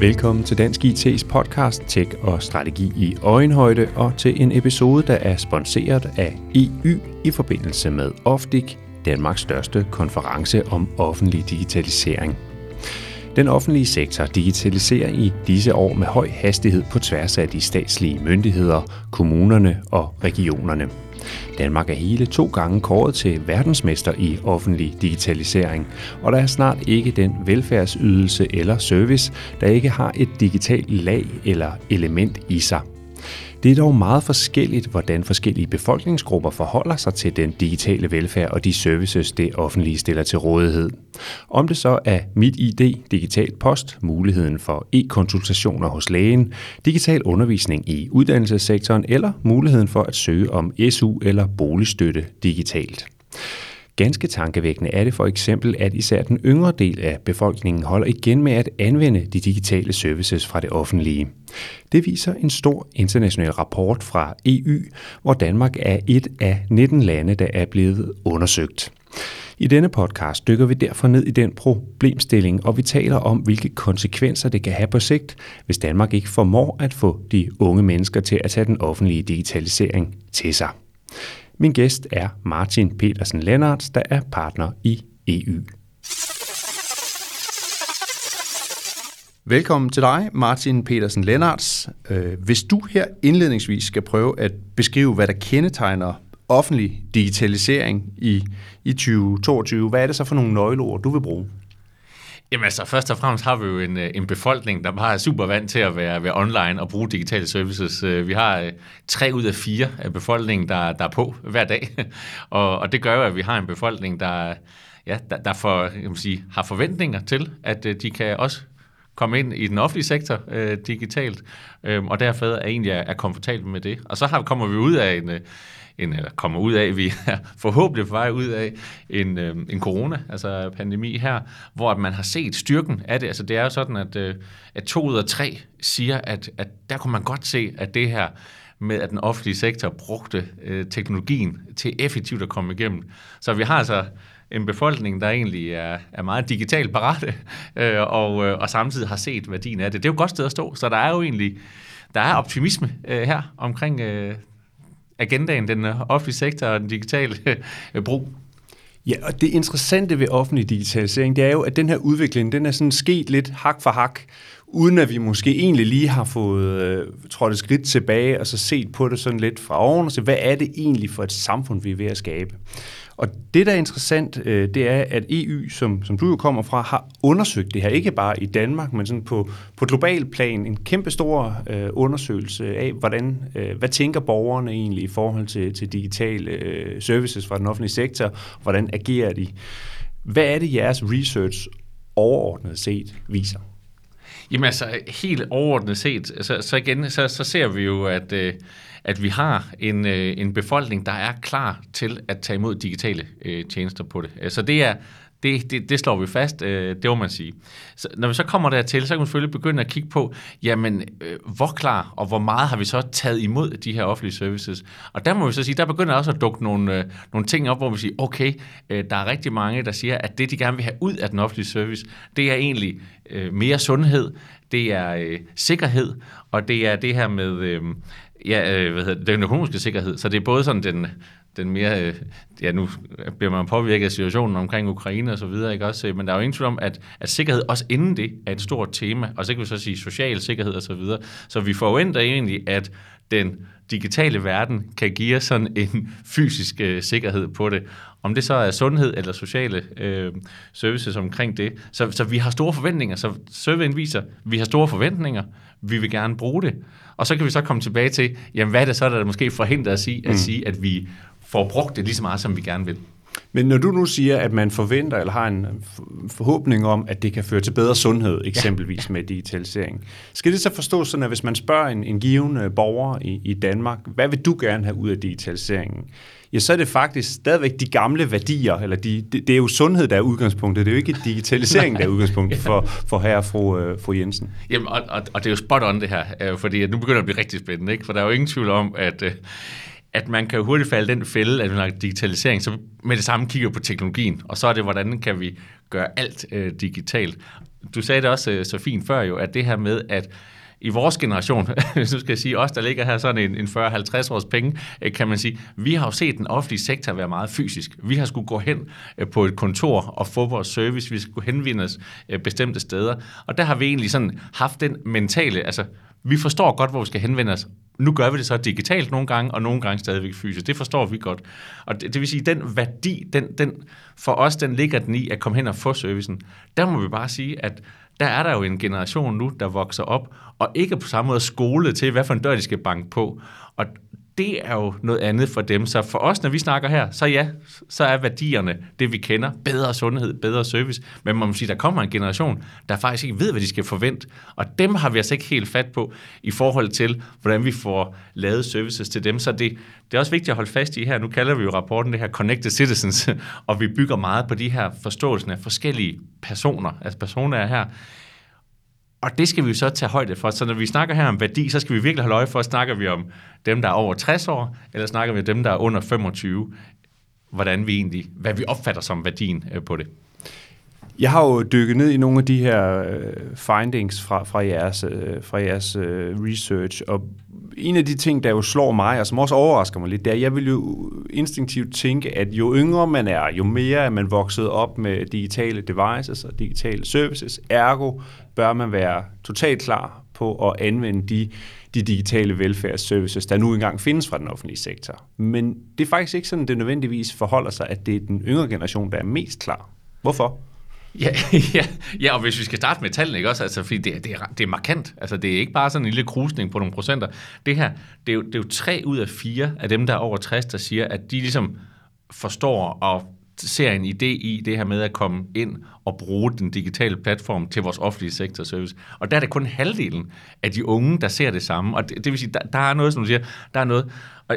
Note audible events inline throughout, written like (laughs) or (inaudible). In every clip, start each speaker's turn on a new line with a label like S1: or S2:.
S1: Velkommen til Dansk IT's podcast Tech og Strategi i Øjenhøjde og til en episode, der er sponsoreret af EU i forbindelse med Ofdik, Danmarks største konference om offentlig digitalisering. Den offentlige sektor digitaliserer i disse år med høj hastighed på tværs af de statslige myndigheder, kommunerne og regionerne. Danmark er hele to gange kåret til verdensmester i offentlig digitalisering, og der er snart ikke den velfærdsydelse eller service, der ikke har et digitalt lag eller element i sig. Det er dog meget forskelligt, hvordan forskellige befolkningsgrupper forholder sig til den digitale velfærd og de services, det offentlige stiller til rådighed. Om det så er mit ID, digital post, muligheden for e-konsultationer hos lægen, digital undervisning i uddannelsessektoren eller muligheden for at søge om SU eller boligstøtte digitalt. Ganske tankevækkende er det for eksempel, at især den yngre del af befolkningen holder igen med at anvende de digitale services fra det offentlige. Det viser en stor international rapport fra EU, hvor Danmark er et af 19 lande, der er blevet undersøgt. I denne podcast dykker vi derfor ned i den problemstilling, og vi taler om, hvilke konsekvenser det kan have på sigt, hvis Danmark ikke formår at få de unge mennesker til at tage den offentlige digitalisering til sig. Min gæst er Martin Petersen Lennart, der er partner i EU. Velkommen til dig, Martin Petersen Lennarts. Øh, hvis du her indledningsvis skal prøve at beskrive, hvad der kendetegner offentlig digitalisering i, i 2022, hvad er det så for nogle nøgleord, du vil bruge?
S2: Jamen altså, først og fremmest har vi jo en, øh, en befolkning, der bare er super vant til at være, være online og bruge digitale services. Øh, vi har øh, tre ud af fire af befolkningen, der, der er på hver dag. (laughs) og, og det gør jo, at vi har en befolkning, der, ja, der, der for, jeg må sige, har forventninger til, at de kan også komme ind i den offentlige sektor øh, digitalt, øh, og derfor er egentlig er, er komfortabel med det. Og så har, kommer vi ud af en, en, eller kommer ud af, vi er forhåbentlig på vej ud af en, øh, en corona, altså pandemi her, hvor man har set styrken af det. Altså det er jo sådan, at, øh, at to ud af tre siger, at, at der kunne man godt se, at det her med, at den offentlige sektor brugte øh, teknologien til effektivt at komme igennem. Så vi har altså en befolkning, der egentlig er, er meget digitalt parate, (laughs) øh, og, øh, og samtidig har set værdien af det. Det er jo et godt sted at stå, så der er jo egentlig der er optimisme øh, her omkring øh, agendaen, den øh, offentlige sektor og den digitale øh, brug.
S1: Ja, og det interessante ved offentlig digitalisering, det er jo, at den her udvikling, den er sådan sket lidt hak for hak, uden at vi måske egentlig lige har fået øh, trådt et skridt tilbage og så set på det sådan lidt fra oven og se, hvad er det egentlig for et samfund, vi er ved at skabe. Og det, der er interessant, øh, det er, at EU, som, som du jo kommer fra, har undersøgt det her, ikke bare i Danmark, men sådan på, på global plan, en kæmpe stor øh, undersøgelse af, hvordan, øh, hvad tænker borgerne egentlig i forhold til, til digitale øh, services fra den offentlige sektor, hvordan agerer de. Hvad er det, jeres research overordnet set viser?
S2: Jamen altså, helt overordnet set, så, så igen, så, så ser vi jo, at, øh, at vi har en, øh, en befolkning, der er klar til at tage imod digitale øh, tjenester på det. Så det er, det, det, det slår vi fast, øh, det må man sige. Så når vi så kommer dertil, så kan man selvfølgelig begynde at kigge på, jamen, øh, hvor klar og hvor meget har vi så taget imod de her offentlige services? Og der må vi så sige, der begynder også at dukke nogle, øh, nogle ting op, hvor vi siger, okay, øh, der er rigtig mange, der siger, at det, de gerne vil have ud af den offentlige service, det er egentlig øh, mere sundhed, det er øh, sikkerhed, og det er det her med... Øh, ja, øh, hvad hedder det, den økonomiske sikkerhed. Så det er både sådan den, den mere, øh, ja nu bliver man påvirket af situationen omkring Ukraine og så videre, ikke også? Øh, men der er jo ingen tvivl om, at, at sikkerhed også inden det er et stort tema, og så kan vi så sige social sikkerhed og så videre. Så vi forventer egentlig, at den digitale verden kan give os sådan en (laughs) fysisk øh, sikkerhed på det. Om det så er sundhed eller sociale øh, services omkring det. Så, så vi har store forventninger. Så surveyen viser, vi har store forventninger. Vi vil gerne bruge det. Og så kan vi så komme tilbage til, jamen hvad er det så, der måske forhindrer os i at mm. sige, at vi får brugt det lige så meget, som vi gerne vil.
S1: Men når du nu siger, at man forventer eller har en forhåbning om, at det kan føre til bedre sundhed, eksempelvis ja. med digitalisering, skal det så forstås sådan, at hvis man spørger en, en given borger i, i Danmark, hvad vil du gerne have ud af digitaliseringen? ja, så er det faktisk stadigvæk de gamle værdier, eller de, det, det er jo sundhed, der er udgangspunktet, det er jo ikke digitalisering, der er (laughs) udgangspunktet for, for herre og fru, øh, fru Jensen.
S2: Jamen, og, og, og det er jo spot on det her, øh, fordi nu begynder det at blive rigtig spændende, ikke? for der er jo ingen tvivl om, at, øh, at man kan hurtigt falde den fælde, at man har digitalisering, så med det samme kigger på teknologien, og så er det, hvordan kan vi gøre alt øh, digitalt. Du sagde det også øh, så fint før jo, at det her med, at i vores generation, (laughs) hvis nu skal jeg sige, os der ligger her sådan en, en 40-50 års penge, øh, kan man sige, vi har jo set den offentlige sektor være meget fysisk. Vi har skulle gå hen øh, på et kontor og få vores service, vi skulle henvende os øh, bestemte steder, og der har vi egentlig sådan haft den mentale, altså vi forstår godt, hvor vi skal henvende os. Nu gør vi det så digitalt nogle gange, og nogle gange stadigvæk fysisk. Det forstår vi godt. Og det, det vil sige, den værdi, den, den, for os, den ligger den i at komme hen og få servicen. Der må vi bare sige, at der er der jo en generation nu, der vokser op, og ikke på samme måde skole til, hvad for en dør de skal banke på. Og det er jo noget andet for dem. Så for os, når vi snakker her, så ja, så er værdierne det, vi kender. Bedre sundhed, bedre service. Men man må sige, der kommer en generation, der faktisk ikke ved, hvad de skal forvente. Og dem har vi altså ikke helt fat på i forhold til, hvordan vi får lavet services til dem. Så det, det er også vigtigt at holde fast i her. Nu kalder vi jo rapporten det her Connected Citizens, (laughs) og vi bygger meget på de her forståelser af forskellige personer. Altså personer er her og det skal vi jo så tage højde for. Så når vi snakker her om værdi, så skal vi virkelig holde øje for, snakker vi om dem, der er over 60 år, eller snakker vi om dem, der er under 25, hvordan vi egentlig, hvad vi opfatter som værdien øh, på det.
S1: Jeg har jo dykket ned i nogle af de her øh, findings fra, fra jeres, øh, fra jeres research, og en af de ting, der jo slår mig, og som også overrasker mig lidt, det er, at jeg vil jo instinktivt tænke, at jo yngre man er, jo mere er man vokset op med digitale devices og digitale services, ergo bør man være totalt klar på at anvende de, de digitale velfærdsservices, der nu engang findes fra den offentlige sektor. Men det er faktisk ikke sådan, det nødvendigvis forholder sig, at det er den yngre generation, der er mest klar. Hvorfor? (laughs)
S2: Ja, ja, ja, og hvis vi skal starte med tallene, ikke også? Altså, fordi det, det, er, det er markant. Altså, det er ikke bare sådan en lille krusning på nogle procenter. Det her, det er, jo, det er jo tre ud af fire af dem, der er over 60, der siger, at de ligesom forstår og ser en idé i det her med at komme ind og bruge den digitale platform til vores offentlige sektorservice. Og der er det kun halvdelen af de unge, der ser det samme. Og det, det vil sige, der, der er noget, som du siger, der er noget... Og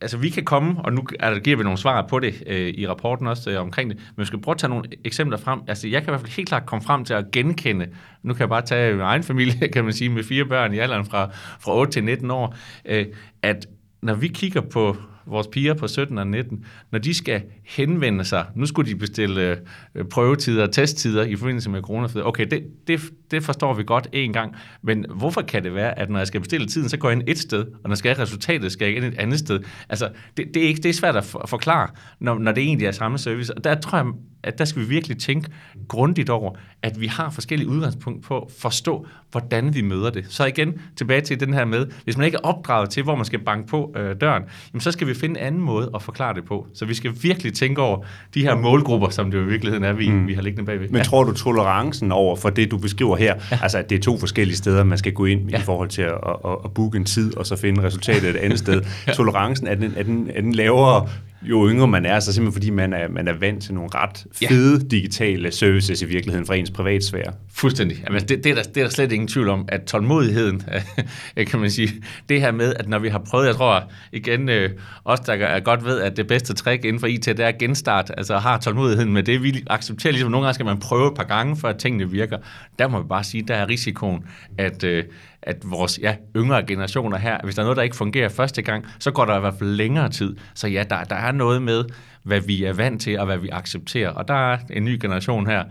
S2: altså vi kan komme, og nu er giver vi nogle svar på det øh, i rapporten også øh, omkring det, men vi skal prøve at tage nogle eksempler frem. Altså jeg kan i hvert fald helt klart komme frem til at genkende, nu kan jeg bare tage min egen familie, (laughs) kan man sige, med fire børn i alderen fra, fra 8 til 19 år, øh, at når vi kigger på vores piger på 17 og 19, når de skal henvende sig, nu skulle de bestille øh, prøvetider og testtider i forbindelse med corona. Okay, det, det, det forstår vi godt en gang, men hvorfor kan det være, at når jeg skal bestille tiden, så går jeg ind et sted, og når jeg skal have resultatet, skal jeg ind et andet sted? Altså, det, det, er, ikke, det er svært at forklare, når, når det egentlig er samme service. Og der tror jeg, at der skal vi virkelig tænke grundigt over, at vi har forskellige udgangspunkt på at forstå, hvordan vi møder det. Så igen tilbage til den her med, hvis man ikke er opdraget til, hvor man skal banke på øh, døren, jamen så skal vi finde en anden måde at forklare det på. Så vi skal virkelig tænke over de her målgrupper, som det jo i virkeligheden er, vi, mm. vi har liggende bagved.
S1: Men ja. tror du tolerancen over for det, du beskriver her, ja. altså at det er to forskellige steder, man skal gå ind ja. i forhold til at, at, at booke en tid, og så finde resultatet et andet sted. (laughs) ja. Tolerancen, er den, er, den, er den lavere jo yngre man er, så simpelthen fordi man er, man er vant til nogle ret fede ja. digitale services i virkeligheden fra ens privatsfære.
S2: Fuldstændig. Jamen, det, det, er der, det er der slet ingen tvivl om, at tålmodigheden, (laughs) kan man sige, det her med, at når vi har prøvet, jeg tror igen, øh, os der er godt ved, at det bedste trick inden for IT, det er genstart, altså har tålmodigheden med det. Vi accepterer ligesom, nogle gange skal man prøve et par gange, før tingene virker. Der må vi bare sige, der er risikoen, at, øh, at vores ja, yngre generationer her, hvis der er noget, der ikke fungerer første gang, så går der i hvert fald længere tid. Så ja, der, der er noget med, hvad vi er vant til, og hvad vi accepterer. Og der er en ny generation her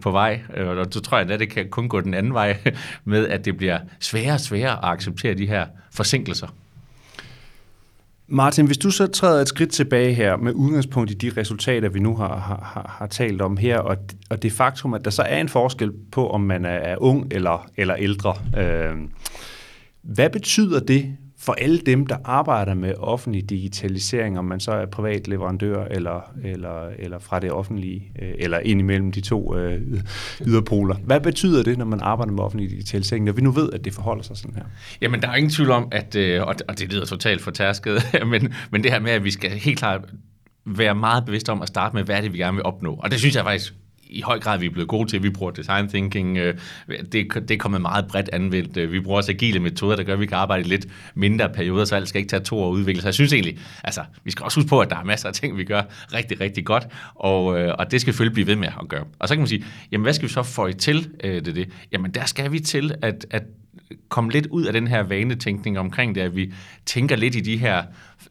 S2: på vej, øh, og så tror jeg, at det kan kun gå den anden vej (laughs) med, at det bliver sværere og sværere at acceptere de her forsinkelser.
S1: Martin, hvis du så træder et skridt tilbage her med udgangspunkt i de resultater, vi nu har, har, har talt om her, og, og det faktum, at der så er en forskel på, om man er, er ung eller, eller ældre. Øh, hvad betyder det for alle dem, der arbejder med offentlig digitalisering, om man så er privat leverandør eller, eller, eller fra det offentlige, øh, eller ind imellem de to øh, yderpoler. Hvad betyder det, når man arbejder med offentlig digitalisering, når vi nu ved, at det forholder sig sådan her?
S2: Jamen, der er ingen tvivl om, at, øh, og det lyder totalt fortærsket, (laughs) men, men det her med, at vi skal helt klart være meget bevidste om at starte med, hvad er det, vi gerne vil opnå. Og det synes jeg faktisk i høj grad, vi er blevet gode til. Vi bruger design thinking. Øh, det, det er kommet meget bredt anvendt. Vi bruger også agile metoder, der gør, at vi kan arbejde i lidt mindre perioder, så alt skal ikke tage to år at udvikle. Så jeg synes egentlig, altså, vi skal også huske på, at der er masser af ting, vi gør rigtig, rigtig godt, og, øh, og det skal selvfølgelig blive ved med at gøre. Og så kan man sige, jamen hvad skal vi så få i til øh, det, det? Jamen der skal vi til at, at komme lidt ud af den her vanetænkning omkring det, at vi tænker lidt i de her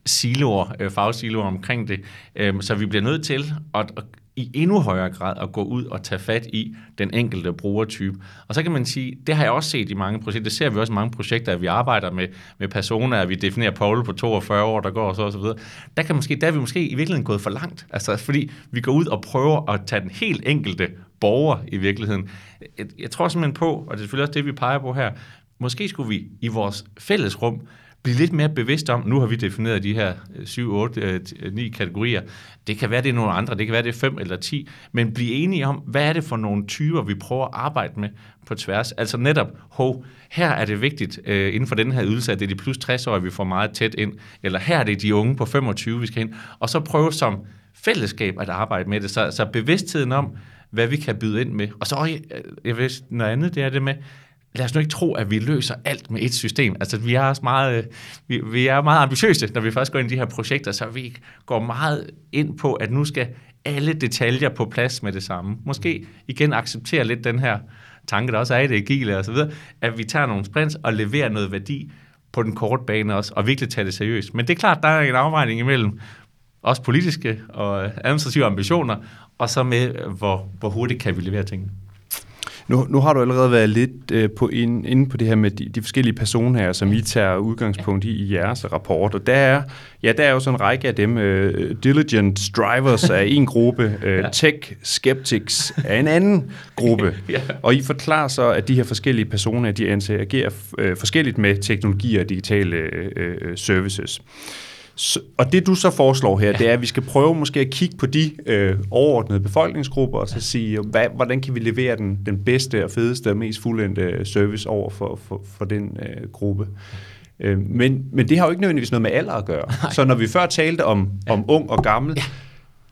S2: siloer, øh, fagsiloer omkring det, øh, så vi bliver nødt til at i endnu højere grad at gå ud og tage fat i den enkelte brugertype. Og så kan man sige, det har jeg også set i mange projekter, det ser vi også i mange projekter, at vi arbejder med, med personer, at vi definerer Paul på 42 år, der går og så og så videre. Der, kan måske, der er vi måske i virkeligheden gået for langt, altså fordi vi går ud og prøver at tage den helt enkelte borger i virkeligheden. Jeg, jeg tror simpelthen på, og det er selvfølgelig også det, vi peger på her, måske skulle vi i vores fælles rum blive lidt mere bevidst om, nu har vi defineret de her 7, 8, 9 kategorier. Det kan være, det er nogle andre, det kan være, det er 5 eller 10, men blive enige om, hvad er det for nogle typer, vi prøver at arbejde med på tværs. Altså netop, hov, her er det vigtigt øh, inden for den her ydelse, at det er de plus 60 år, vi får meget tæt ind, eller her er det de unge på 25, vi skal ind, og så prøve som fællesskab at arbejde med det. Så, så bevidstheden om, hvad vi kan byde ind med. Og så, jeg, jeg ved, noget andet, det er det med, lad os nu ikke tro, at vi løser alt med et system. Altså, vi er også meget, øh, vi, vi er meget ambitiøse, når vi først går ind i de her projekter, så vi går meget ind på, at nu skal alle detaljer på plads med det samme. Måske igen acceptere lidt den her tanke, der også er i det agile og så videre, at vi tager nogle sprints og leverer noget værdi på den korte bane også, og virkelig tage det seriøst. Men det er klart, der er en afvejning imellem også politiske og administrative ambitioner, og så med, hvor, hvor hurtigt kan vi levere tingene.
S1: Nu, nu har du allerede været lidt øh, på in, inde på det her med de, de forskellige personer som I tager udgangspunkt i i jeres rapport. Og der er, ja, der er jo sådan en række af dem. Øh, diligent drivers er en gruppe, (laughs) øh, tech skeptics er en anden gruppe. (laughs) ja. Og I forklarer så, at de her forskellige personer, de interagerer øh, forskelligt med teknologi og digitale øh, øh services. Så, og det du så foreslår her, ja. det er, at vi skal prøve måske at kigge på de øh, overordnede befolkningsgrupper, og så sige, hvad, hvordan kan vi levere den, den bedste og fedeste og mest fuldendte service over for, for, for den øh, gruppe. Øh, men, men det har jo ikke nødvendigvis noget med alder at gøre. Nej. Så når vi før talte om, ja. om ung og gammel, ja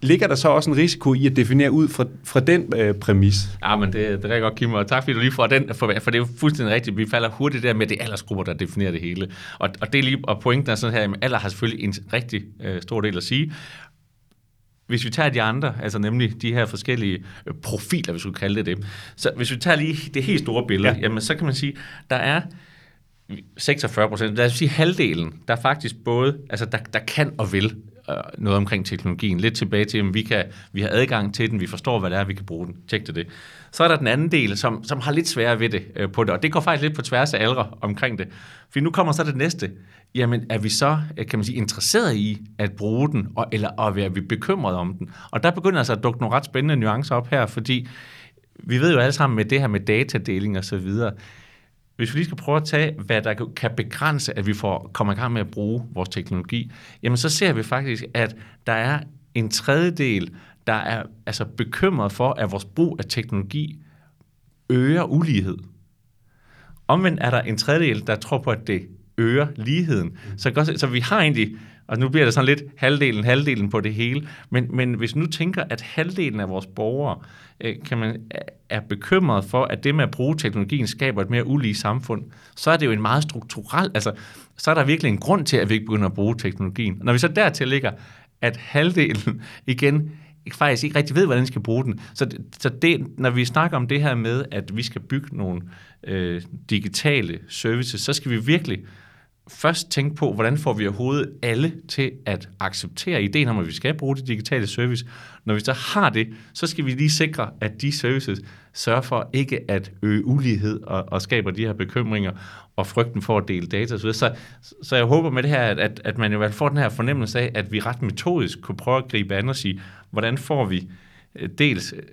S1: ligger der så også en risiko i at definere ud fra, fra den øh, præmis?
S2: Ja, men det, det er godt, Kim, og tak fordi du lige får den, for, for det er jo fuldstændig rigtigt. Vi falder hurtigt der med, det aldersgrupper, der definerer det hele. Og, og det er lige, og pointen er sådan her, at alder har selvfølgelig en rigtig øh, stor del at sige. Hvis vi tager de andre, altså nemlig de her forskellige øh, profiler, hvis vi skulle kalde det det, så hvis vi tager lige det helt store billede, ja. jamen så kan man sige, der er 46 procent, lad os sige halvdelen, der faktisk både, altså der, der kan og vil Øh, noget omkring teknologien. Lidt tilbage til, at vi, kan, vi har adgang til den, vi forstår, hvad det er, vi kan bruge den. Tjek til det. Så er der den anden del, som, som har lidt sværere ved det øh, på det, og det går faktisk lidt på tværs af aldre omkring det. For nu kommer så det næste. Jamen, er vi så, øh, kan man sige, interesseret i at bruge den, og, eller og er vi bekymret om den? Og der begynder altså at dukke nogle ret spændende nuancer op her, fordi vi ved jo alle sammen med det her med datadeling og så videre, hvis vi lige skal prøve at tage, hvad der kan begrænse, at vi får kommer i gang med at bruge vores teknologi, jamen så ser vi faktisk, at der er en tredjedel, der er altså bekymret for, at vores brug af teknologi øger ulighed. Omvendt er der en tredjedel, der tror på, at det øger ligheden. Så, Så, så vi har egentlig, og nu bliver det sådan lidt halvdelen, halvdelen på det hele, men, men hvis nu tænker, at halvdelen af vores borgere øh, kan man, er bekymret for, at det med at bruge teknologien skaber et mere ulige samfund, så er det jo en meget strukturel, altså så er der virkelig en grund til, at vi ikke begynder at bruge teknologien. Når vi så dertil ligger, at halvdelen (laughs) igen faktisk ikke rigtig ved, hvordan de skal bruge den. Så, så det, når vi snakker om det her med, at vi skal bygge nogle øh, digitale services, så skal vi virkelig først tænke på, hvordan får vi overhovedet alle til at acceptere ideen om, at vi skal bruge det digitale service. Når vi så har det, så skal vi lige sikre, at de services sørger for ikke at øge ulighed og, og skaber de her bekymringer og frygten for at dele data osv. Så, så jeg håber med det her, at, at, at man i hvert fald får den her fornemmelse af, at vi ret metodisk kunne prøve at gribe an og sige, hvordan får vi øh, dels øh,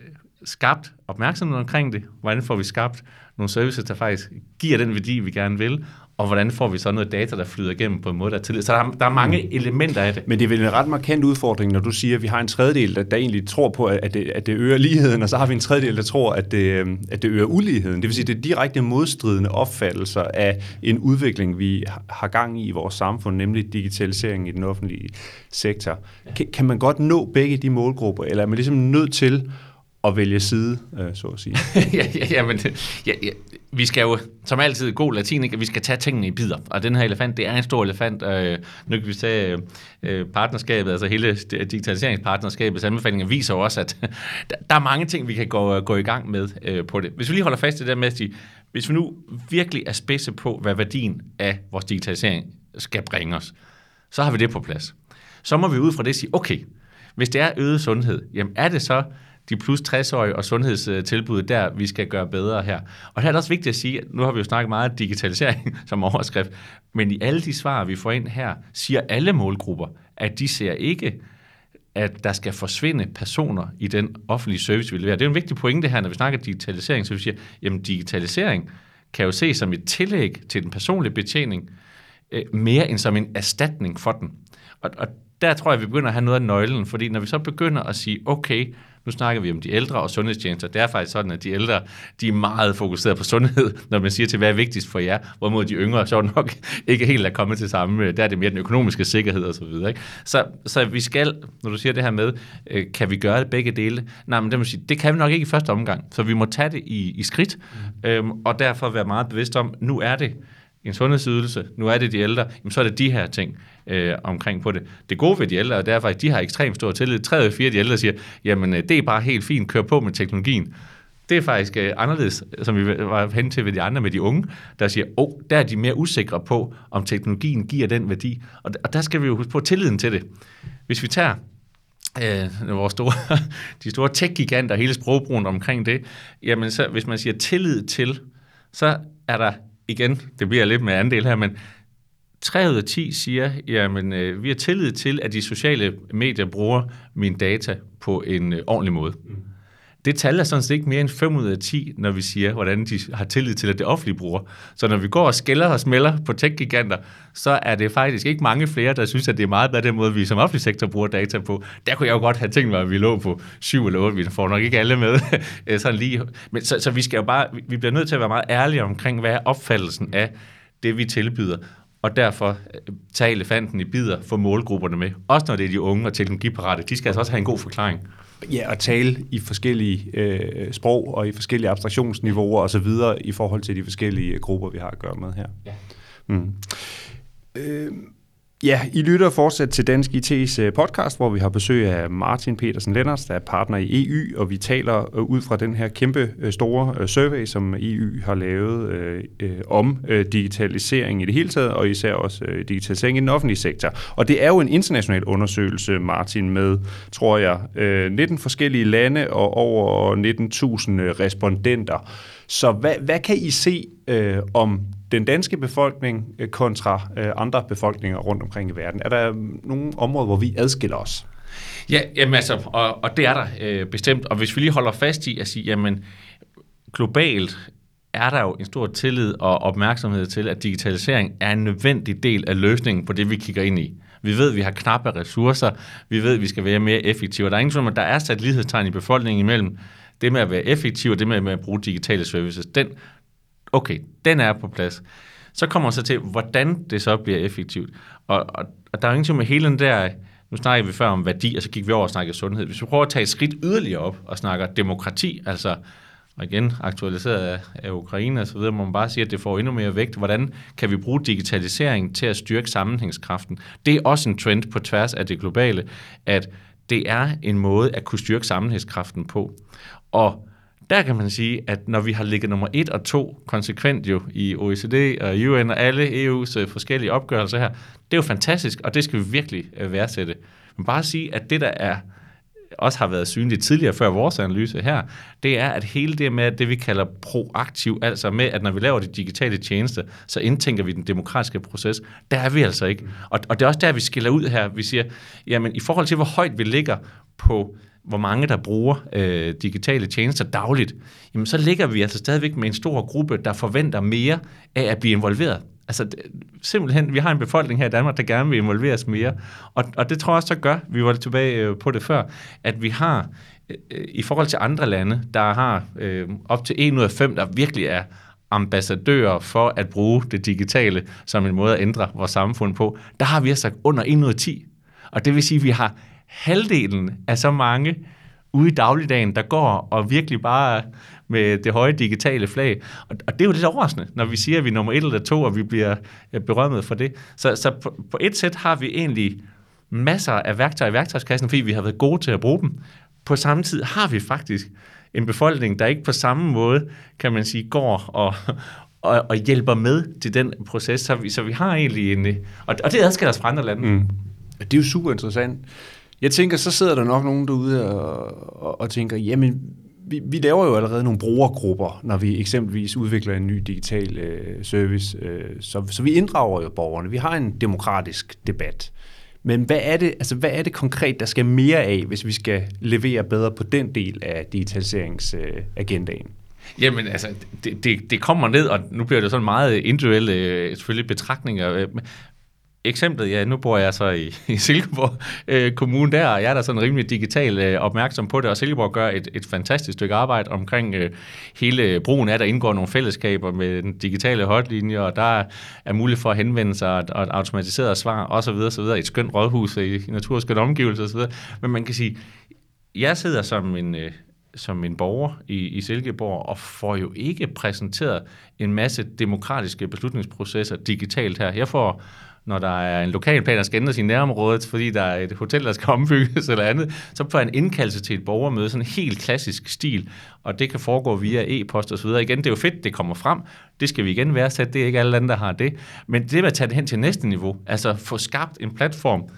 S2: skabt opmærksomhed omkring det, hvordan får vi skabt nogle services, der faktisk giver den værdi, vi gerne vil, og hvordan får vi så noget data, der flyder igennem på en måde, der er tillid. Så der er, der er mange mm. elementer af det.
S1: Men det er vel en ret markant udfordring, når du siger, at vi har en tredjedel, der, der egentlig tror på, at det, at det øger ligheden, og så har vi en tredjedel, der tror, at det, øhm, at det øger uligheden. Det vil sige, at det er direkte modstridende opfattelser af en udvikling, vi har gang i i vores samfund, nemlig digitalisering i den offentlige sektor. Kan, kan man godt nå begge de målgrupper, eller er man ligesom nødt til at vælge side, øh, så at sige. (laughs)
S2: ja, ja, ja, men, ja, ja, vi skal jo, som altid god latin, ikke? vi skal tage tingene i bidder. Og den her elefant, det er en stor elefant. Øh, nu kan vi tage øh, øh, partnerskabet, altså hele digitaliseringspartnerskabets anbefalinger, viser jo også, at (laughs) der, der er mange ting, vi kan gå, øh, gå i gang med øh, på det. Hvis vi lige holder fast i det der med at hvis vi nu virkelig er spidse på, hvad værdien af vores digitalisering skal bringe os, så har vi det på plads. Så må vi ud fra det sige, okay, hvis det er øget sundhed, jamen er det så de plus 60-årige og sundhedstilbuddet der, vi skal gøre bedre her. Og her er det også vigtigt at sige, at nu har vi jo snakket meget om digitalisering (laughs) som overskrift, men i alle de svar, vi får ind her, siger alle målgrupper, at de ser ikke, at der skal forsvinde personer i den offentlige service, vi leverer. Det er en vigtig pointe her, når vi snakker digitalisering, så vi siger, jamen digitalisering kan jo ses som et tillæg til den personlige betjening, øh, mere end som en erstatning for den. Og, og der tror jeg, vi begynder at have noget af nøglen, fordi når vi så begynder at sige, okay, nu snakker vi om de ældre og sundhedstjenester. Det er faktisk sådan, at de ældre de er meget fokuseret på sundhed, (laughs) når man siger til, hvad er vigtigst for jer, hvorimod de yngre så nok (laughs) ikke helt er kommet til samme. Der er det mere den økonomiske sikkerhed osv. Så, ikke? så, så vi skal, når du siger det her med, øh, kan vi gøre det begge dele? Nej, men det, må sige, det kan vi nok ikke i første omgang, så vi må tage det i, i skridt, mm. øhm, og derfor være meget bevidst om, nu er det en sundhedsydelse, nu er det de ældre, jamen så er det de her ting øh, omkring på det. Det gode ved de ældre er derfor, at de har ekstremt stor tillid. 3 ud af 4 af de ældre siger, jamen øh, det er bare helt fint, kør på med teknologien. Det er faktisk øh, anderledes, som vi var hen til ved de andre med de unge, der siger, åh, oh, der er de mere usikre på, om teknologien giver den værdi. Og, og der skal vi jo huske på tilliden til det. Hvis vi tager øh, vores store, (laughs) de store tech-giganter, hele sprogbrugen omkring det, jamen så hvis man siger tillid til, så er der igen, det bliver lidt med andel her, men 3 ud af 10 siger, jamen øh, vi har tillid til, at de sociale medier bruger mine data på en øh, ordentlig måde. Mm. Det tal er sådan set ikke mere end 5 ud af 10, når vi siger, hvordan de har tillid til, at det offentlige bruger. Så når vi går og skælder og smelter på tech-giganter, så er det faktisk ikke mange flere, der synes, at det er meget bedre den måde, vi som offentlig sektor bruger data på. Der kunne jeg jo godt have tænkt mig, at vi lå på 7 eller 8. Vi får nok ikke alle med. (laughs) sådan lige. Men, så, så vi skal jo bare, vi bliver nødt til at være meget ærlige omkring, hvad er opfattelsen af det, vi tilbyder og derfor øh, tage elefanten i bider, få målgrupperne med. Også når det er de unge og teknologiparate, de skal altså også have en god forklaring.
S1: Ja, og tale i forskellige øh, sprog og i forskellige abstraktionsniveauer osv. i forhold til de forskellige grupper, vi har at gøre med her. Ja. Mm. Øh, Ja, I lytter fortsat til Dansk IT's øh, podcast, hvor vi har besøg af Martin Petersen Lenners, der er partner i EU, og vi taler øh, ud fra den her kæmpe øh, store survey, som EU har lavet øh, om digitalisering i det hele taget, og især også digitalisering i den offentlige sektor. Og det er jo en international undersøgelse, Martin, med, tror jeg, øh, 19 forskellige lande og over 19.000 respondenter. Så hvad, hvad kan I se øh, om den danske befolkning øh, kontra øh, andre befolkninger rundt omkring i verden? Er der mm, nogle områder, hvor vi adskiller os?
S2: Ja, jamen altså, og, og det er der øh, bestemt. Og hvis vi lige holder fast i at sige, jamen globalt er der jo en stor tillid og opmærksomhed til, at digitalisering er en nødvendig del af løsningen på det, vi kigger ind i. Vi ved, at vi har knappe ressourcer. Vi ved, at vi skal være mere effektive. Der er ingen tvivl at der er sat lighedstegn i befolkningen imellem det med at være effektiv og det med at bruge digitale services. Den Okay, den er på plads. Så kommer man så til, hvordan det så bliver effektivt. Og, og, og der er ingen med hele den der, nu snakkede vi før om værdi, og så gik vi over og snakkede sundhed. Hvis vi prøver at tage et skridt yderligere op og snakker demokrati, altså og igen aktualiseret af, af Ukraine og så videre, må man bare sige, at det får endnu mere vægt. Hvordan kan vi bruge digitalisering til at styrke sammenhængskraften? Det er også en trend på tværs af det globale, at det er en måde at kunne styrke sammenhængskraften på. Og der kan man sige, at når vi har ligget nummer et og to konsekvent jo i OECD og UN og alle EU's øh, forskellige opgørelser her, det er jo fantastisk, og det skal vi virkelig øh, værdsætte. Men bare sige, at det der er også har været synligt tidligere før vores analyse her, det er, at hele det med det, vi kalder proaktiv, altså med, at når vi laver de digitale tjenester, så indtænker vi den demokratiske proces. Der er vi altså ikke. Og, og det er også der, vi skiller ud her. Vi siger, jamen i forhold til, hvor højt vi ligger på hvor mange der bruger øh, digitale tjenester dagligt, jamen så ligger vi altså stadigvæk med en stor gruppe, der forventer mere af at blive involveret. Altså simpelthen, vi har en befolkning her i Danmark, der gerne vil involveres mere, og, og det tror jeg også, så gør, vi var tilbage øh, på det før, at vi har øh, i forhold til andre lande, der har øh, op til 1 ud af 5, der virkelig er ambassadører for at bruge det digitale som en måde at ændre vores samfund på, der har vi altså under 1 ud af 10. Og det vil sige, at vi har halvdelen af så mange ude i dagligdagen, der går og virkelig bare med det høje digitale flag. Og, og det er jo lidt overraskende, når vi siger, at vi er nummer et eller to, og vi bliver øh, berømmet for det. Så, så på, på et sæt har vi egentlig masser af værktøjer i værktøjskassen, fordi vi har været gode til at bruge dem. På samme tid har vi faktisk en befolkning, der ikke på samme måde, kan man sige, går og, og, og hjælper med til den proces. Så vi, så vi har egentlig en... Og, og det adskiller os fra andre lande. Mm.
S1: Det er jo super interessant. Jeg tænker, så sidder der nok nogen derude og, og, og tænker, jamen, vi, vi laver jo allerede nogle brugergrupper, når vi eksempelvis udvikler en ny digital øh, service, øh, så, så vi inddrager jo borgerne. Vi har en demokratisk debat. Men hvad er, det, altså, hvad er det konkret, der skal mere af, hvis vi skal levere bedre på den del af digitaliseringsagendaen?
S2: Jamen, altså, det, det, det kommer ned, og nu bliver det sådan meget individuelle øh, selvfølgelig betragtninger, eksemplet, ja, nu bor jeg så i, (laughs) i Silkeborg øh, Kommune der, og jeg er da sådan rimelig digital øh, opmærksom på det, og Silkeborg gør et, et fantastisk stykke arbejde omkring øh, hele brugen af, der indgår nogle fællesskaber med den digitale hotlinje, og der er mulighed for at henvende sig og, og automatiseret svar osv. videre, Et skønt rådhus øh, i, i naturskønne omgivelser osv. Men man kan sige, jeg sidder som en, øh, som en borger i, i Silkeborg, og får jo ikke præsenteret en masse demokratiske beslutningsprocesser digitalt her. Jeg får når der er en lokalplan, der skal ændres i nærområdet, fordi der er et hotel, der skal (laughs) ombygges eller andet, så får en indkaldelse til et borgermøde, sådan en helt klassisk stil, og det kan foregå via e-post og så videre. Igen, det er jo fedt, det kommer frem. Det skal vi igen værdsætte, det er ikke alle lande, der har det. Men det med at tage det hen til næste niveau, altså få skabt en platform,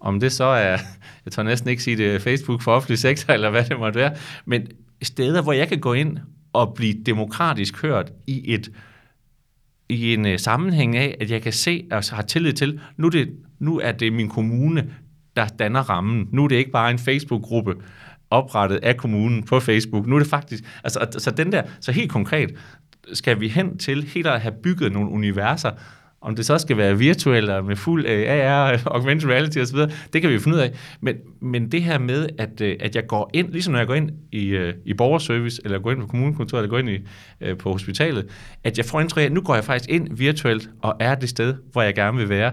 S2: om det så er, (laughs) jeg tør næsten ikke sige det, Facebook for offentlig sektor, eller hvad det måtte være, men steder, hvor jeg kan gå ind og blive demokratisk hørt i et i en øh, sammenhæng af, at jeg kan se og har tillid til, nu, det, nu er det min kommune, der danner rammen. Nu er det ikke bare en Facebook-gruppe oprettet af kommunen på Facebook. Nu er det faktisk, altså, så den der, så helt konkret, skal vi hen til helt at have bygget nogle universer, om det så skal være virtuelt eller med fuld øh, AR, (laughs) augmented reality osv., det kan vi jo finde ud af. Men, men det her med, at, øh, at jeg går ind, ligesom når jeg går ind i, øh, i borgerservice, eller går ind på kommunekontoret, eller går ind i, på hospitalet, at jeg får indtryk af, at nu går jeg faktisk ind virtuelt og er det sted, hvor jeg gerne vil være,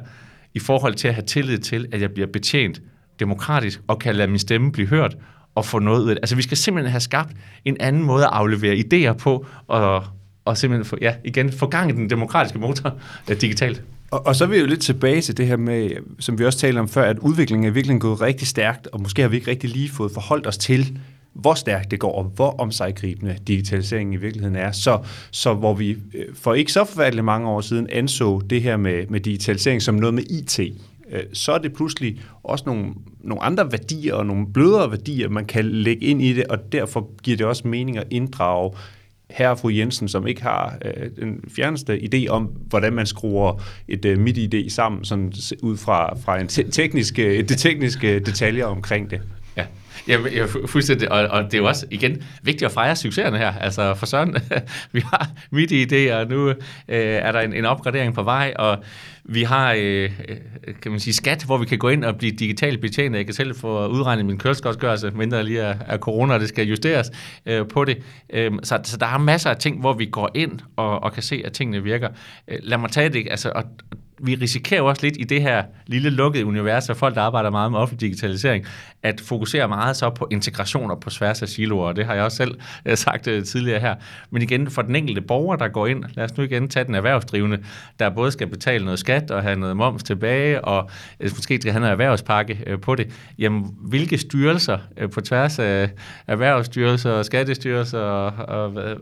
S2: i forhold til at have tillid til, at jeg bliver betjent demokratisk og kan lade min stemme blive hørt og få noget ud af det. Altså vi skal simpelthen have skabt en anden måde at aflevere idéer på og, og simpelthen få, ja, igen, få gang i den demokratiske motor ja, digitalt.
S1: Og, og så er vi jo lidt tilbage til det her med, som vi også talte om før, at udviklingen er virkelig gået rigtig stærkt, og måske har vi ikke rigtig lige fået forholdt os til, hvor stærkt det går, og hvor omsaggribende digitaliseringen i virkeligheden er. Så, så hvor vi øh, for ikke så forfærdeligt mange år siden anså det her med, med digitalisering som noget med IT, øh, så er det pludselig også nogle, nogle andre værdier og nogle blødere værdier, man kan lægge ind i det, og derfor giver det også mening at inddrage herre og fru Jensen, som ikke har øh, den fjerneste idé om, hvordan man skruer et øh, MIDI-ID sammen, sådan ud fra, fra en te- tekniske, øh, det tekniske øh, detaljer omkring det.
S2: Ja, jeg, jeg, fuldstændig, og, og det er jo også, igen, vigtigt at fejre succeserne her. Altså for sådan, (laughs) vi har MIDI-idéer, og nu øh, er der en, en opgradering på vej, og vi har, øh, øh kan man sige, skat, hvor vi kan gå ind og blive digitalt betjent. Jeg kan selv få udregnet min kørselsgodtgørelse, mindre lige er, er corona, og det skal justeres øh, på det. Øh, så, så der er masser af ting, hvor vi går ind og, og kan se, at tingene virker. Øh, lad mig tage det, altså, og, vi risikerer også lidt i det her lille lukkede univers af folk, der arbejder meget med offentlig digitalisering, at fokusere meget så på integrationer på tværs af siloer, og det har jeg også selv øh, sagt øh, tidligere her. Men igen, for den enkelte borger, der går ind, lad os nu igen tage den erhvervsdrivende, der både skal betale noget skat og have noget moms tilbage, og øh, måske skal have noget erhvervspakke på det. Jamen, hvilke styrelser på tværs af erhvervsstyrelser og skattestyrelser og, og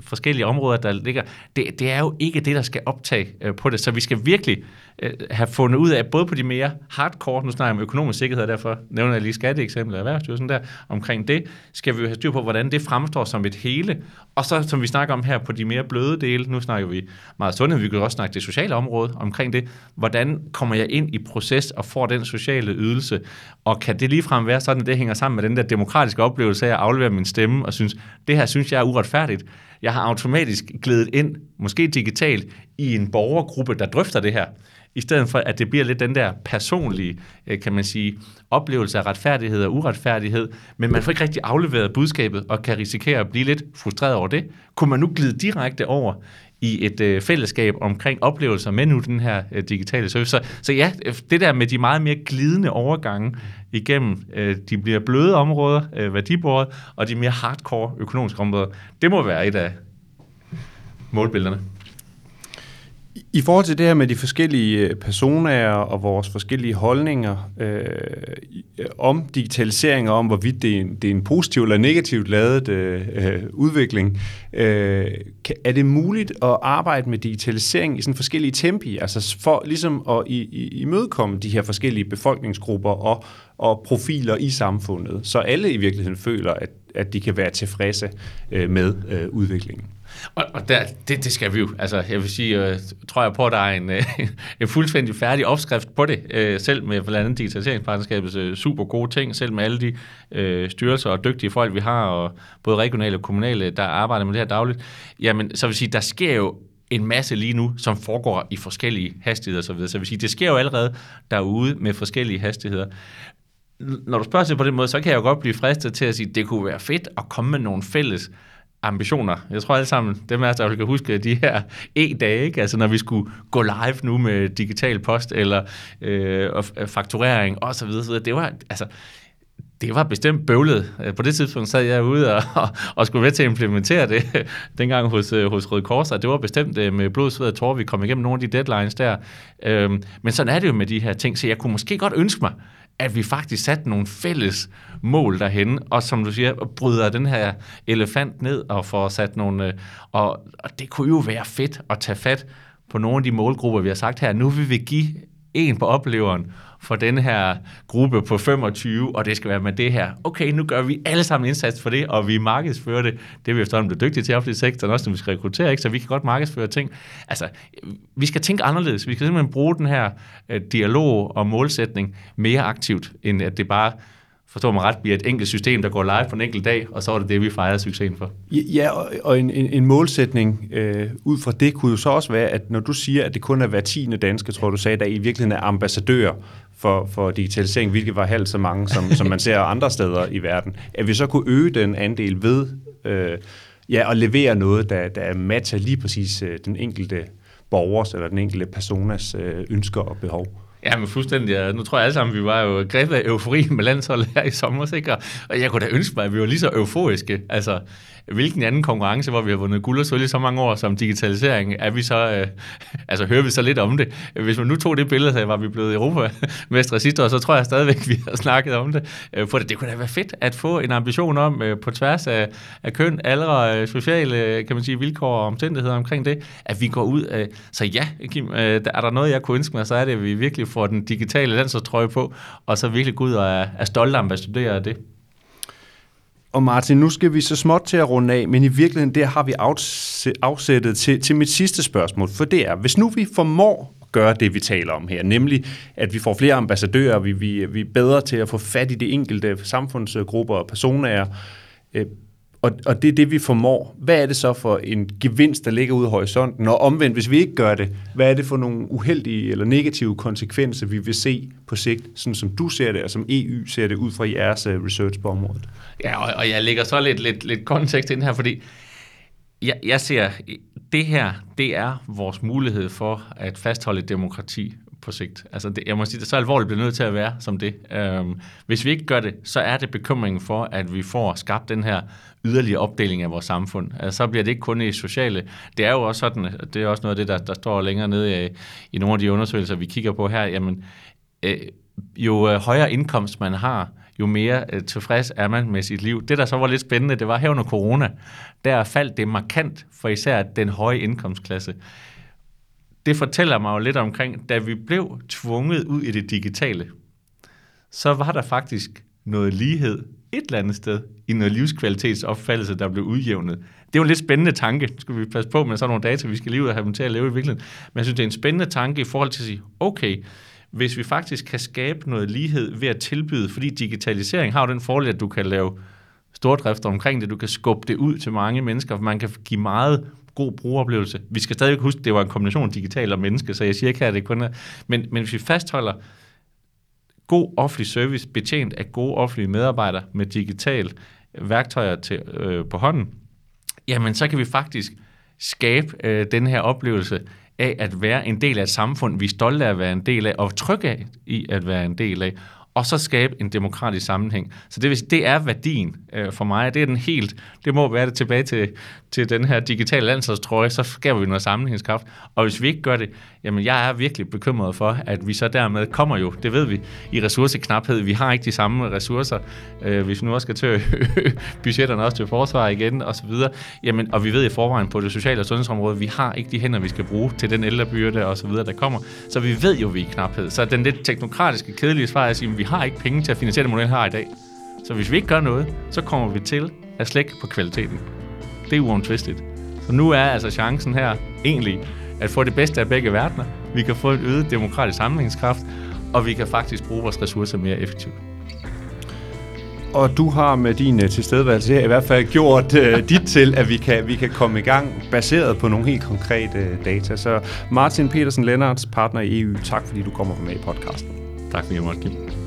S2: forskellige områder, der ligger, det, det er jo ikke det, der skal optage på det. Så vi skal virkelig virkelig øh, have fundet ud af, både på de mere hardcore, nu snakker jeg om økonomisk sikkerhed, og derfor nævner jeg lige skatteeksemplet af Erhvervsstyrelsen der, omkring det, skal vi jo have styr på, hvordan det fremstår som et hele, og så, som vi snakker om her, på de mere bløde dele, nu snakker vi meget sundhed, vi kan også snakke det sociale område omkring det, hvordan kommer jeg ind i proces og får den sociale ydelse, og kan det ligefrem være sådan, at det hænger sammen med den der demokratiske oplevelse af at aflevere min stemme, og synes, det her synes jeg er uretfærdigt, jeg har automatisk glædet ind, måske digitalt, i en borgergruppe, der drøfter det her, i stedet for, at det bliver lidt den der personlige, øh, kan man sige, oplevelse af retfærdighed og uretfærdighed, men man får ikke rigtig afleveret budskabet, og kan risikere at blive lidt frustreret over det. Kunne man nu glide direkte over i et øh, fællesskab omkring oplevelser med nu den her øh, digitale service. Så, så ja, øh, det der med de meget mere glidende overgange igennem øh, de bliver bløde områder, øh, værdibordet, og de mere hardcore økonomiske områder, det må være et af målbillederne.
S1: I forhold til det her med de forskellige øh, personaer personer og vores forskellige holdninger øh, om digitalisering og om, hvorvidt det er en, det er en positiv eller negativt lavet øh, øh, udvikling, øh, kan, er det muligt at arbejde med digitalisering i sådan forskellige tempi, altså for ligesom at i, i, imødekomme de her forskellige befolkningsgrupper og, og profiler i samfundet, så alle i virkeligheden føler, at, at de kan være tilfredse øh, med øh, udviklingen?
S2: Og, og der, det, det skal vi jo. Altså, jeg vil sige, øh, tror jeg på, at der er en, øh, (laughs) en fuldstændig færdig opskrift på det, øh, selv med blandt andet digitaliseringspartnerskabets øh, super gode ting, selv med alle de øh, styrelser og dygtige folk, vi har, og både regionale og kommunale, der arbejder med det her dagligt. Jamen, så vil sige, der sker jo en masse lige nu, som foregår i forskellige hastigheder osv. Så, videre. så vil sige, det sker jo allerede derude med forskellige hastigheder. Når du spørger sig på den måde, så kan jeg jo godt blive fristet til at sige, at det kunne være fedt at komme med nogle fælles ambitioner. Jeg tror alle sammen, dem af os, der kan huske de her e-dage, ikke? altså når vi skulle gå live nu med digital post eller øh, øh fakturering osv., så det var, altså, det var bestemt bøvlet. Øh, på det tidspunkt sad jeg ude og, og, og skulle med til at implementere det (laughs) dengang hos, øh, hos Røde Kors, og det var bestemt med blod, sved og tårer, vi kom igennem nogle af de deadlines der. Øhm, men sådan er det jo med de her ting, så jeg kunne måske godt ønske mig, at vi faktisk satte nogle fælles mål derhen, og som du siger, bryder den her elefant ned og får sat nogle... Øh, og, og det kunne jo være fedt at tage fat på nogle af de målgrupper, vi har sagt her. Nu vil vi give en på opleveren for den her gruppe på 25, og det skal være med det her. Okay, nu gør vi alle sammen indsats for det, og vi markedsfører det. Det er vi efterhånden blevet dygtige til i offentlig sektor, også når vi skal rekruttere, ikke? så vi kan godt markedsføre ting. Altså, vi skal tænke anderledes. Vi skal simpelthen bruge den her øh, dialog og målsætning mere aktivt, end at det bare forstår mig ret, bliver et enkelt system, der går live på en enkelt dag, og så er det det, vi fejrer succesen for.
S1: Ja, og, en, en, en målsætning øh, ud fra det kunne jo så også være, at når du siger, at det kun er hver tiende danske, tror du sagde, der i virkeligheden er ambassadører for, for digitalisering, hvilket var halvt så mange, som, som man ser andre steder i verden, at vi så kunne øge den andel ved øh, ja, at levere noget, der, der matcher lige præcis øh, den enkelte borgers eller den enkelte personas øh, ønsker og behov.
S2: Ja, men fuldstændig. Ja. Nu tror jeg alle sammen, vi var jo grebet af eufori med landsholdet her i sommer, ikke? Og jeg kunne da ønske mig, at vi var lige så euforiske. Altså, hvilken anden konkurrence, hvor vi har vundet guld og sølv i så mange år som digitalisering, er vi så, øh, (laughs) altså hører vi så lidt om det. Hvis man nu tog det billede så var vi blevet Europamestre sidste år, så tror jeg stadigvæk, (laughs) vi har snakket om det. Øh, for det, det kunne da være fedt at få en ambition om, øh, på tværs af, af køn, alder, øh, sociale, kan man sige, vilkår og omstændigheder omkring det, at vi går ud. Øh, så ja, Kim, øh, er der noget, jeg kunne ønske mig, så er det, at vi virkelig får den digitale landsholdstrøje på, og så virkelig gå ud og er, er stolte ambassadører af det.
S1: Og Martin, nu skal vi så småt til at runde af, men i virkeligheden der har vi afsættet til, til mit sidste spørgsmål, for det er, hvis nu vi formår at gøre det, vi taler om her, nemlig at vi får flere ambassadører, vi, vi, vi er bedre til at få fat i de enkelte samfundsgrupper og personer, øh, og, og det er det, vi formår. Hvad er det så for en gevinst, der ligger ude i horisonten? Og omvendt, hvis vi ikke gør det, hvad er det for nogle uheldige eller negative konsekvenser, vi vil se på sigt, sådan som du ser det, og som EU ser det ud fra jeres øh, research på området?
S2: Ja, og, og jeg lægger så lidt, lidt, lidt kontekst ind her, fordi jeg, jeg ser, det her, det er vores mulighed for at fastholde et demokrati på sigt. Altså det, jeg må sige, det så alvorligt bliver nødt til at være som det. Øhm, hvis vi ikke gør det, så er det bekymringen for, at vi får skabt den her yderligere opdeling af vores samfund. Altså, så bliver det ikke kun i sociale. Det er jo også sådan, det er også noget af det, der, der står længere nede i, i nogle af de undersøgelser, vi kigger på her. Jamen, øh, jo øh, højere indkomst man har, jo mere øh, tilfreds er man med sit liv. Det, der så var lidt spændende, det var her under corona, der faldt det markant for især den høje indkomstklasse det fortæller mig jo lidt omkring, da vi blev tvunget ud i det digitale, så var der faktisk noget lighed et eller andet sted i noget livskvalitetsopfattelse, der blev udjævnet. Det er jo en lidt spændende tanke. Nu skal vi passe på med sådan nogle data, vi skal lige ud og have dem til at leve i virkeligheden. Men jeg synes, det er en spændende tanke i forhold til at sige, okay, hvis vi faktisk kan skabe noget lighed ved at tilbyde, fordi digitalisering har jo den fordel, at du kan lave stordrifter omkring det, du kan skubbe det ud til mange mennesker, man kan give meget god brugeroplevelse. Vi skal stadig huske, at det var en kombination digital og menneske, så jeg siger ikke at det kun er... Men, men hvis vi fastholder god offentlig service, betjent af gode offentlige medarbejdere med digital værktøjer til, øh, på hånden, jamen så kan vi faktisk skabe øh, den her oplevelse af at være en del af et samfund, vi er stolte af at være en del af, og trygge af i at være en del af og så skabe en demokratisk sammenhæng. Så det, vil sige, det er værdien øh, for mig. Det er den helt, det må være det tilbage til, til den her digitale landsholdstrøje, så skaber vi noget sammenhængskraft. Og hvis vi ikke gør det, jamen jeg er virkelig bekymret for, at vi så dermed kommer jo, det ved vi, i ressourceknaphed. Vi har ikke de samme ressourcer, øh, hvis vi nu også skal til (laughs) budgetterne også til forsvar igen og så videre. Jamen, og vi ved i forvejen på det sociale og sundhedsområde, vi har ikke de hænder, vi skal bruge til den ældrebyrde og så videre, der kommer. Så vi ved jo, vi er i knaphed. Så den lidt teknokratiske, kedelige svar er at sige, vi har ikke penge til at finansiere det model, har i dag. Så hvis vi ikke gør noget, så kommer vi til at slække på kvaliteten. Det er uomtvisteligt. Så nu er altså chancen her egentlig at få det bedste af begge verdener. Vi kan få en øget demokratisk sammenhængskraft, og vi kan faktisk bruge vores ressourcer mere effektivt.
S1: Og du har med din uh, tilstedeværelse her i hvert fald gjort uh, (laughs) dit til, at vi kan, vi kan komme i gang baseret på nogle helt konkrete uh, data. Så Martin Petersen Lennarts, partner i EU, tak fordi du kommer med i podcasten.
S2: Tak fordi jeg måtte give.